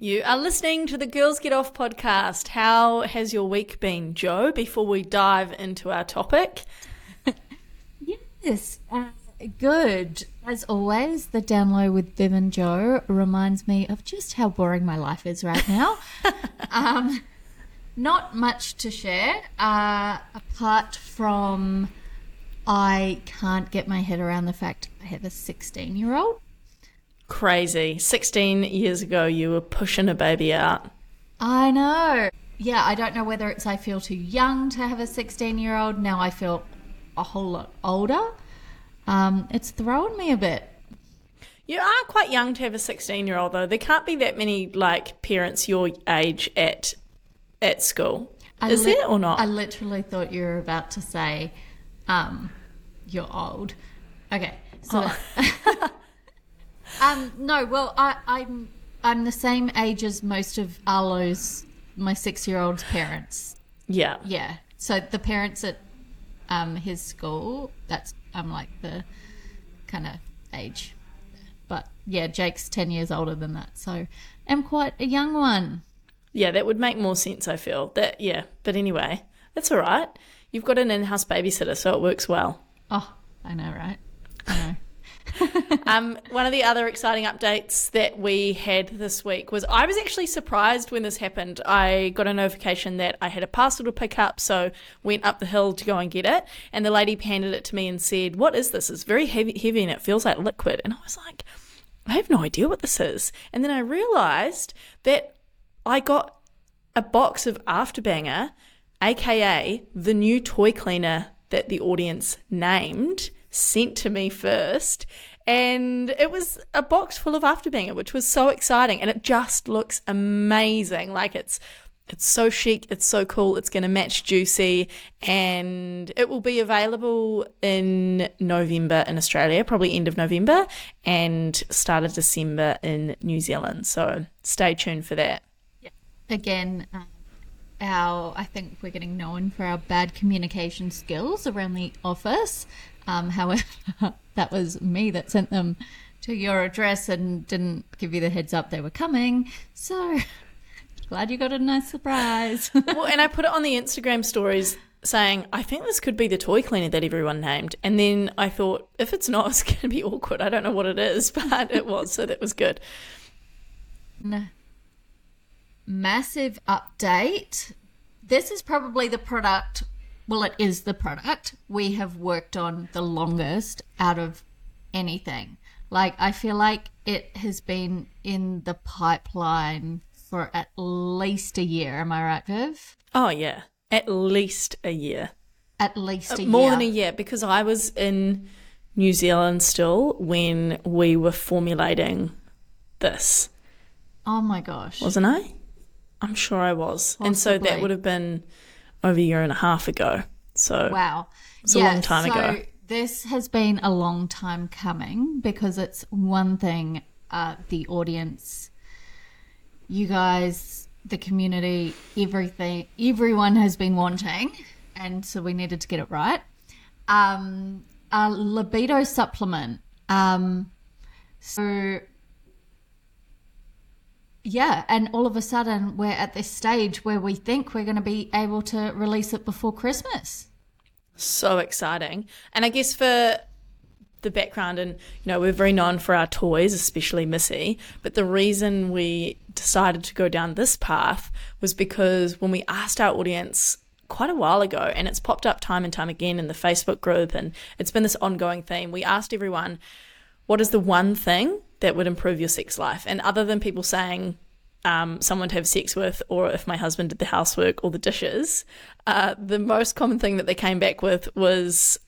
You are listening to the Girls Get Off podcast. How has your week been, Jo, before we dive into our topic? Yes, uh, good. As always, the download with Viv and Jo reminds me of just how boring my life is right now. um, not much to share, uh, apart from I can't get my head around the fact I have a 16 year old. Crazy. 16 years ago, you were pushing a baby out. I know. Yeah, I don't know whether it's I feel too young to have a 16 year old. Now I feel a whole lot older. Um, it's thrown me a bit. You are quite young to have a 16 year old, though. There can't be that many like parents your age at at school. I Is lit- there or not? I literally thought you were about to say, um, you're old. Okay. So Oh. um no, well I, I'm I'm the same age as most of Arlo's my six year old's parents. yeah. Yeah. So the parents at um his school, that's I'm like the kind of age. But yeah, Jake's ten years older than that, so I'm quite a young one. Yeah, that would make more sense, I feel. That yeah. But anyway, that's all right. You've got an in-house babysitter, so it works well. Oh, I know, right? I know. Um, one of the other exciting updates that we had this week was I was actually surprised when this happened. I got a notification that I had a parcel to pick up, so went up the hill to go and get it. And the lady handed it to me and said, "What is this? It's very heavy, heavy, and it feels like liquid." And I was like, "I have no idea what this is." And then I realised that I got a box of Afterbanger, aka the new toy cleaner that the audience named, sent to me first. And it was a box full of Afterbanger, which was so exciting. And it just looks amazing. Like it's it's so chic, it's so cool, it's gonna match Juicy, and it will be available in November in Australia, probably end of November, and start of December in New Zealand. So stay tuned for that. again, um, our I think we're getting known for our bad communication skills around the office. Um, however, that was me that sent them to your address and didn't give you the heads up they were coming. So glad you got a nice surprise. well, and I put it on the Instagram stories saying, I think this could be the toy cleaner that everyone named. And then I thought, if it's not, it's going to be awkward. I don't know what it is, but it was, so that was good. No. Massive update. This is probably the product. Well, it is the product we have worked on the longest out of anything. Like, I feel like it has been in the pipeline for at least a year. Am I right, Viv? Oh, yeah. At least a year. At least a More year. than a year, because I was in New Zealand still when we were formulating this, oh my gosh. wasn't I? I'm sure I was. And so that would have been over a year and a half ago. So Wow. It's a long time so ago. This has been a long time coming because it's one thing uh, the audience, you guys, the community, everything, everyone has been wanting. And so we needed to get it right. Um, a libido supplement. Um, so yeah, and all of a sudden we're at this stage where we think we're going to be able to release it before Christmas. so exciting. And I guess for the background, and you know, we're very known for our toys, especially Missy. But the reason we decided to go down this path was because when we asked our audience quite a while ago, and it's popped up time and time again in the Facebook group, and it's been this ongoing theme, we asked everyone, what is the one thing that would improve your sex life? And other than people saying, um, someone to have sex with, or if my husband did the housework or the dishes, uh, the most common thing that they came back with was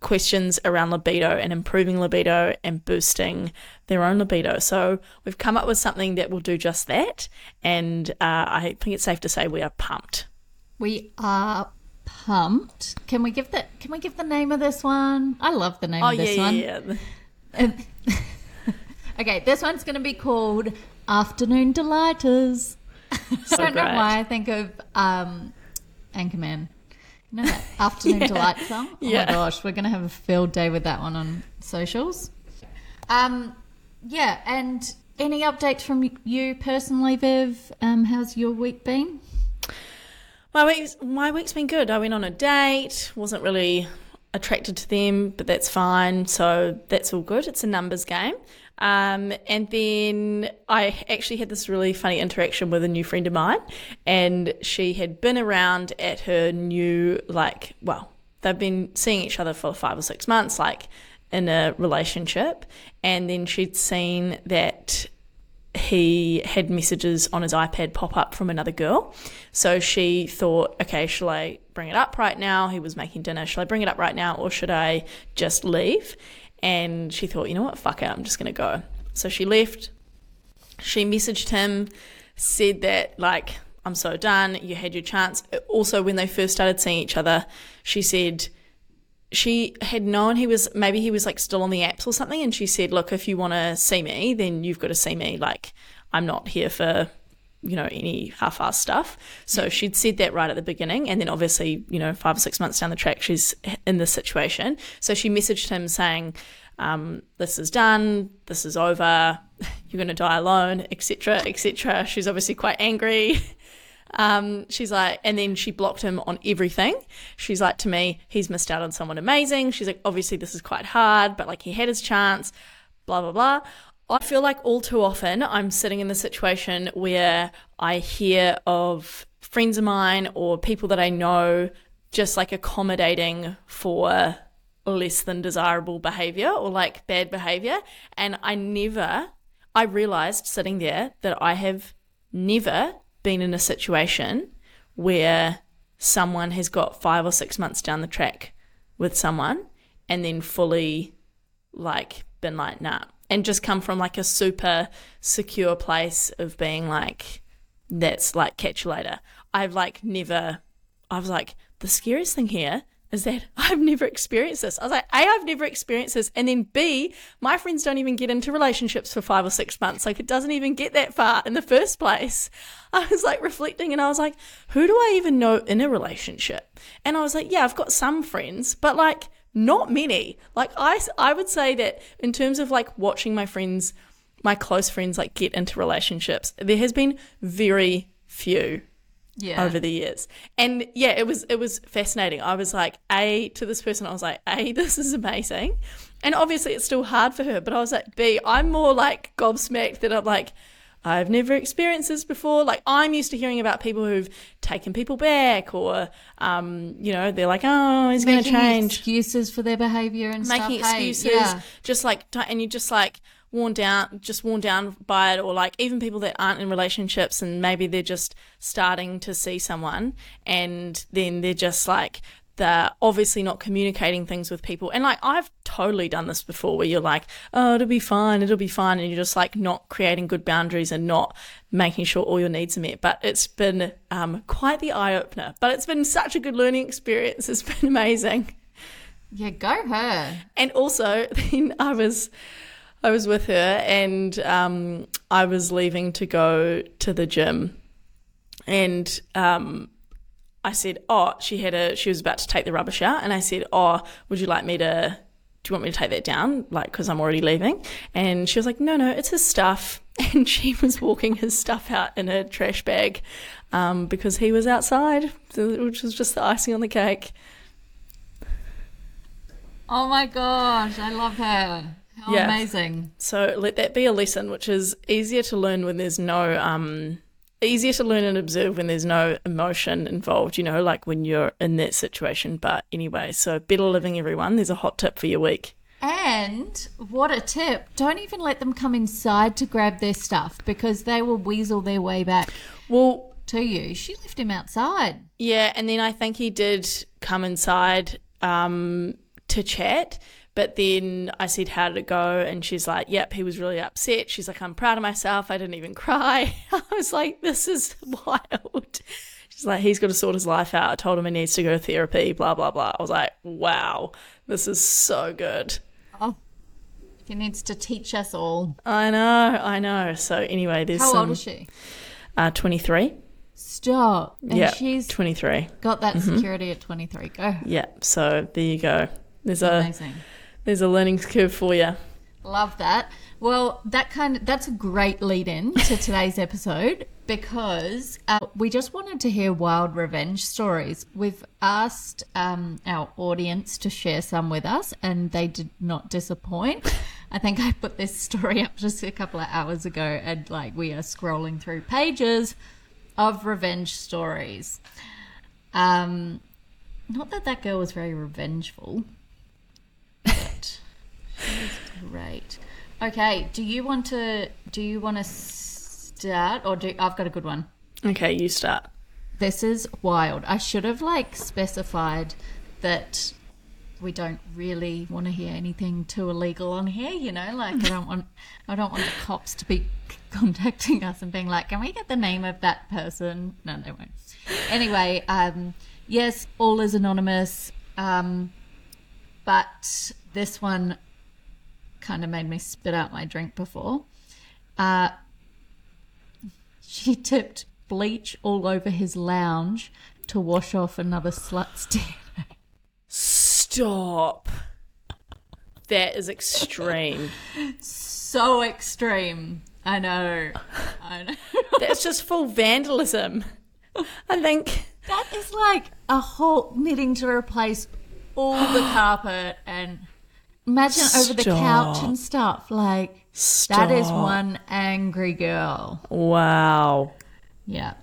questions around libido and improving libido and boosting their own libido. So we've come up with something that will do just that, and uh, I think it's safe to say we are pumped. We are pumped. Can we give the Can we give the name of this one? I love the name Oh of this yeah, one. yeah. And- okay, this one's going to be called Afternoon Delighters. I don't know why I think of um, Anchorman. You know that Afternoon Delight song? Oh Yeah. my gosh, we're going to have a field day with that one on socials. Um, yeah, and any updates from you personally, Viv? Um, how's your week been? My week's my week's been good. I went on a date. wasn't really attracted to them, but that's fine. So that's all good. It's a numbers game. Um, and then I actually had this really funny interaction with a new friend of mine, and she had been around at her new, like, well, they've been seeing each other for five or six months, like in a relationship. And then she'd seen that he had messages on his iPad pop up from another girl. So she thought, okay, shall I bring it up right now? He was making dinner. Shall I bring it up right now or should I just leave? And she thought, you know what, fuck it, I'm just going to go. So she left. She messaged him, said that, like, I'm so done, you had your chance. Also, when they first started seeing each other, she said, she had known he was maybe he was like still on the apps or something and she said look if you want to see me then you've got to see me like i'm not here for you know any half-assed stuff so she'd said that right at the beginning and then obviously you know five or six months down the track she's in this situation so she messaged him saying um, this is done this is over you're going to die alone etc etc she's obviously quite angry um, she's like, and then she blocked him on everything. She's like to me, he's missed out on someone amazing. She's like, obviously this is quite hard, but like he had his chance, blah, blah, blah. I feel like all too often I'm sitting in the situation where I hear of friends of mine or people that I know just like accommodating for less than desirable behavior or like bad behavior. And I never, I realized sitting there that I have never been in a situation where someone has got five or six months down the track with someone and then fully like been like nah and just come from like a super secure place of being like that's like catch you later i've like never i was like the scariest thing here is that I've never experienced this. I was like, A, I've never experienced this. And then B, my friends don't even get into relationships for five or six months. Like, it doesn't even get that far in the first place. I was like reflecting and I was like, who do I even know in a relationship? And I was like, yeah, I've got some friends, but like, not many. Like, I, I would say that in terms of like watching my friends, my close friends, like get into relationships, there has been very few Yeah. over the years. And yeah, it was it was fascinating. I was like, A to this person, I was like, A, this is amazing. And obviously it's still hard for her, but I was like, B, I'm more like gobsmacked that I'm like, I've never experienced this before. Like I'm used to hearing about people who've taken people back or um, you know, they're like, Oh, he's gonna change excuses for their behavior and making stuff. hey, excuses, yeah. just like, and you're just like worn down, just worn down by it, or like even people that aren't in relationships and maybe they're just starting to see someone, and then they're just like they're obviously not communicating things with people. And like I've totally done this before, where you're like, oh, it'll be fine, it'll be fine, and you're just like not creating good boundaries and not making sure all your needs are met. But it's been um, quite the eye opener. But it's been such a good learning experience. It's been amazing. Yeah, go her. And also, then I was, I was with her, and um, I was leaving to go to the gym, and um, I said, "Oh, she had a, she was about to take the rubbish out," and I said, "Oh, would you like me to?" Do you want me to take that down? Like, because I'm already leaving. And she was like, no, no, it's his stuff. And she was walking his stuff out in a trash bag um, because he was outside, which was just the icing on the cake. Oh my gosh, I love her. How Yeah. amazing. So let that be a lesson, which is easier to learn when there's no um easier to learn and observe when there's no emotion involved, you know, like when you're in that situation. But anyway, so better living everyone. There's a hot tip for your week. And what a tip. Don't even let them come inside to grab their stuff because they will weasel their way back Well, to you. She left him outside. yeah, and then I think he did come inside um to chat. But then I said, How did it go? And she's like, Yep, he was really upset. She's like, I'm proud of myself. I didn't even cry. I was like, This is wild. She's like, He's got to sort his life out. I told him he needs to go to therapy, blah, blah, blah. I was like, Wow, this is so good. Oh. He needs to teach us all. I know, I know. So anyway, there's How some, old is she? Uh, 23. Stop. And yeah, she's 23. got that security at 23. Go. Yeah, so there you go. There's a Amazing. There's a learning curve for you. Love that. Well, that kind of that's a great lead in to today's episode because uh, we just wanted to hear wild revenge stories. We've asked um, our audience to share some with us, and they did not disappoint. I think I put this story up just a couple of hours ago, and like we are scrolling through pages of revenge stories. Um, not that that girl was very revengeful, great. Okay, do you want to do you want to start or do I've got a good one. Okay, you start. This is wild. I should have like specified that we don't really want to hear anything too illegal on here, you know, like I don't want I don't want the cops to be contacting us and being like, "Can we get the name of that person?" No, they won't. Anyway, um yes, all is anonymous. Um but this one kind of made me spit out my drink before. Uh, she tipped bleach all over his lounge to wash off another slut's DNA. Stop. That is extreme. So extreme. I know. I know. That's just full vandalism. I think that is like a whole needing to replace all the carpet and Imagine over the couch and stuff. Like Stop. that is one angry girl. Wow. Yeah.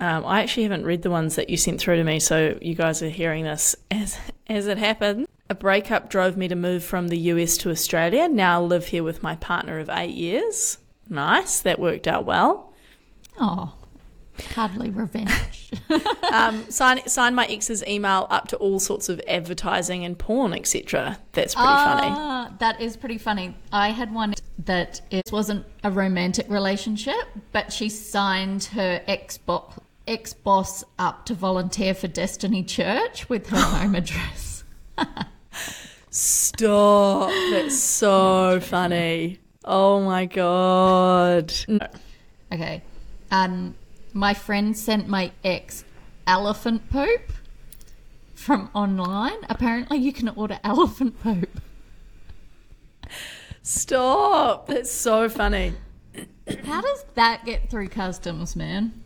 Um, I actually haven't read the ones that you sent through to me, so you guys are hearing this as as it happened. A breakup drove me to move from the US to Australia. Now I live here with my partner of eight years. Nice, that worked out well. Oh, Hardly revenge. um, sign sign my ex's email up to all sorts of advertising and porn, etc. That's pretty uh, funny. That is pretty funny. I had one that it wasn't a romantic relationship, but she signed her ex ex boss up to volunteer for Destiny Church with her home address. Stop! That's so funny. Oh my god. Okay. Um, my friend sent my ex elephant poop from online. Apparently, you can order elephant poop. Stop! That's so funny. How does that get through customs, man?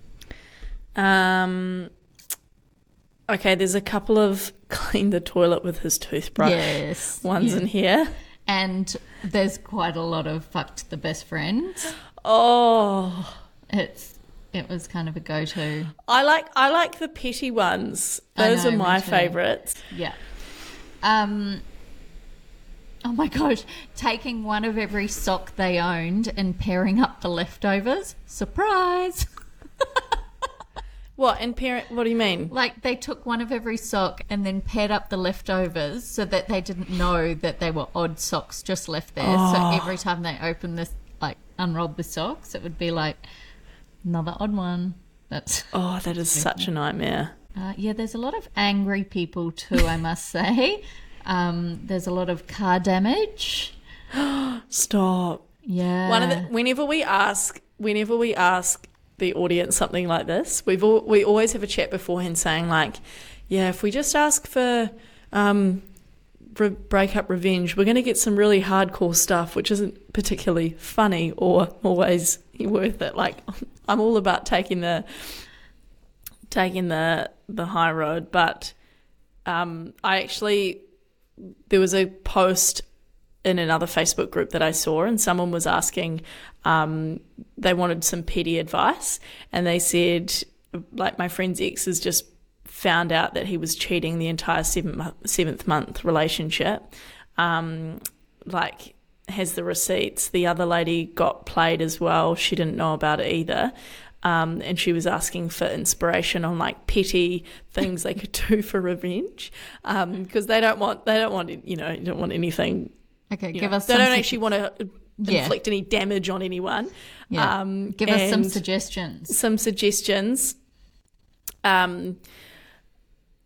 Um. Okay, there's a couple of clean the toilet with his toothbrush yes, ones yeah. in here. And there's quite a lot of fucked the best friends. Oh. It's it was kind of a go-to. I like I like the petty ones. Those know, are my favorites. Yeah. Um. Oh my gosh! Taking one of every sock they owned and pairing up the leftovers. Surprise! what and parent? What do you mean? Like they took one of every sock and then paired up the leftovers so that they didn't know that they were odd socks just left there. Oh. So every time they opened this, like unrolled the socks, it would be like Another odd one. That's oh, that is such a nightmare. Uh, yeah, there's a lot of angry people too. I must say. Um, there's a lot of car damage. Stop. Yeah. One of the whenever we ask, whenever we ask the audience something like this, we've all, we always have a chat beforehand saying like, yeah, if we just ask for um, re- breakup revenge, we're going to get some really hardcore stuff, which isn't particularly funny or always worth it. Like I'm all about taking the taking the the high road, but um, I actually there was a post in another Facebook group that I saw, and someone was asking, um, they wanted some petty advice, and they said, like, my friend's ex has just found out that he was cheating the entire seventh, seventh month relationship. Um, like, has the receipts. The other lady got played as well. She didn't know about it either. Um, and she was asking for inspiration on like petty things they could do for revenge because um, they don't want they don't want you know don't want anything. Okay, give know, us. They don't actually want to inflict yeah. any damage on anyone. Yeah. Um, give us some suggestions. Some suggestions. Um,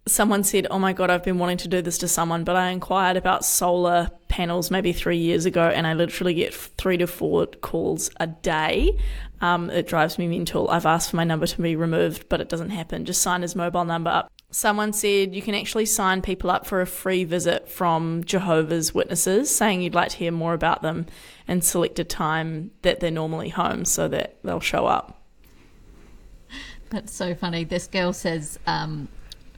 someone said, Oh my God, I've been wanting to do this to someone, but I inquired about solar panels maybe three years ago, and I literally get three to four calls a day. Um, it drives me mental. I've asked for my number to be removed, but it doesn't happen. Just sign his mobile number up someone said you can actually sign people up for a free visit from Jehovah's Witnesses, saying you'd like to hear more about them and select a time that they're normally home so that they'll show up. That's so funny. This girl says um,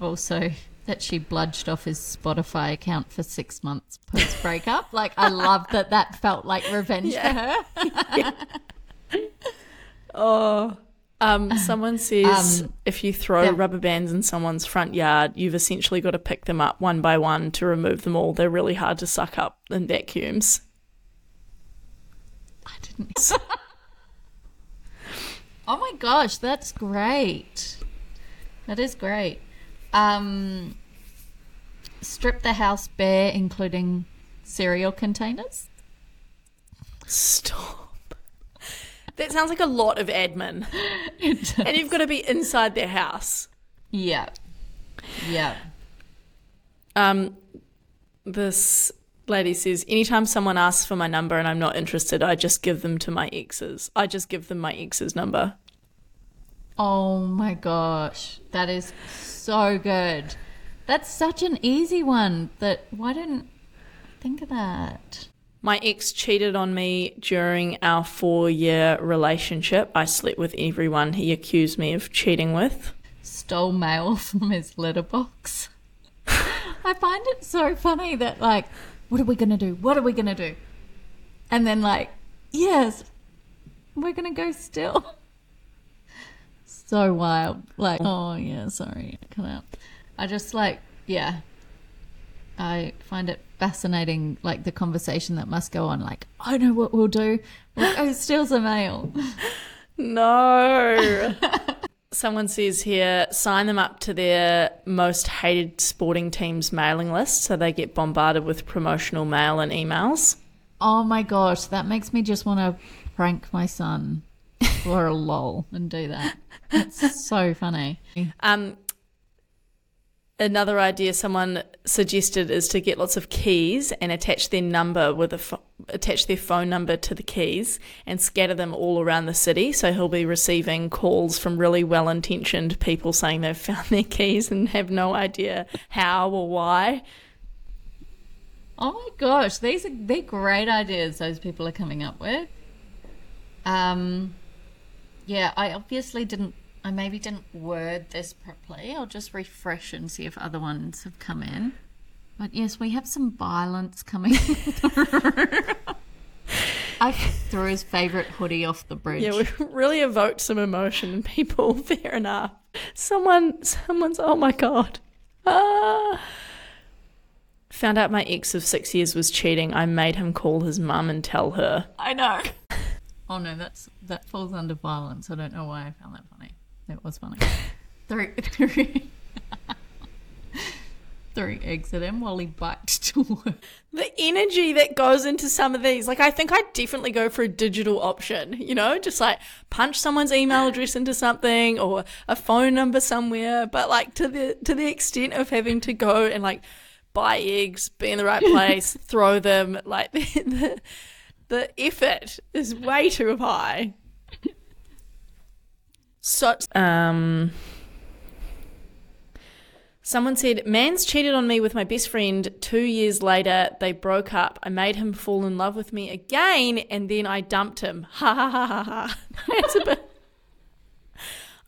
also that she bludged off his Spotify account for six months post breakup. like, I love that that felt like revenge Yeah. for her. Oh. Um, someone says Um, if you throw yeah. rubber bands in someone's front yard, you've essentially got to pick them up one by one to remove them all. They're really hard to suck up in vacuums. I didn't. oh my gosh, that's great. That is great. Um, strip the house bare, including cereal containers. Stop. That sounds like a lot of admin. And you've got to be inside their house. Yeah. Yeah. Um, this lady says, anytime someone asks for my number and I'm not interested, I just give them to my exes. I just give them my ex's number. Oh my gosh, that is so good. That's such an easy one. That why didn't I think of that? My ex cheated on me during our four year relationship. I slept with everyone he accused me of cheating with. Stole mail from his letterbox. I find it so funny that like, what are we gonna do? What are we gonna do? And then like, yes, we're gonna go still. So wild. Like, oh yeah, sorry, come out. I just like, yeah. I find it fascinating, like the conversation that must go on. Like, I know what we'll do. We'll go oh, steal some mail. No. Someone says here, sign them up to their most hated sporting team's mailing list so they get bombarded with promotional mail and emails. Oh my gosh, that makes me just want to prank my son for a lol and do that. It's so funny. Um, another idea someone suggested is to get lots of keys and attach their number with a pho- attach their phone number to the keys and scatter them all around the city. So he'll be receiving calls from really well-intentioned people saying they've found their keys and have no idea how or why. Oh my gosh, these are they're great ideas those people are coming up with. Um, yeah, I obviously didn't. I maybe didn't word this properly. I'll just refresh and see if other ones have come in. But yes, we have some violence coming through. I threw his favorite hoodie off the bridge. Yeah, we really evoked some emotion in people. Fair enough. Someone, someone's. Oh my god. Ah. Found out my ex of six years was cheating. I made him call his mum and tell her. I know. Oh no, that's that falls under violence. I don't know why I found that funny. That was funny. three, three, three eggs at him while he biked to work. The energy that goes into some of these, like I think I'd definitely go for a digital option, you know, just like punch someone's email address into something or a phone number somewhere, but like to the to the extent of having to go and like buy eggs, be in the right place, throw them, like the, the the effort is way too high. So um Someone said, Man's cheated on me with my best friend. Two years later, they broke up. I made him fall in love with me again, and then I dumped him. Ha ha ha ha ha. It's a bit.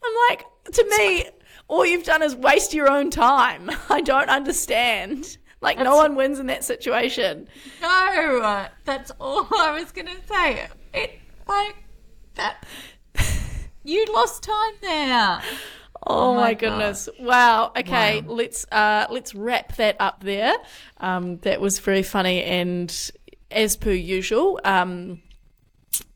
I'm like, to me, all you've done is waste your own time. I don't understand. Like, no one wins in that situation. No, that's all I was gonna say. It like that. You lost time there. Oh, my my God. goodness! Wow. Okay, Wow. let's uh, let's wrap that up there. Um, that was very funny, and as per usual, um,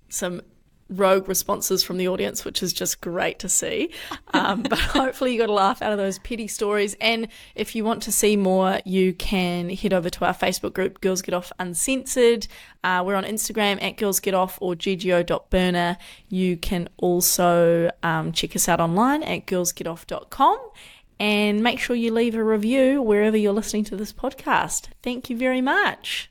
some rogue responses from the audience, which is just great to see. Um, but hopefully, you got a laugh out of those petty stories. And if you want to see more, you can head over to our Facebook group, Girls Get Off Uncensored. Uh, we're on Instagram at Girls Get Off or ggo.burner. You can also um, check us out online at girlsgetoff.com. And make sure you leave a review wherever you're listening to this podcast. Thank you very much.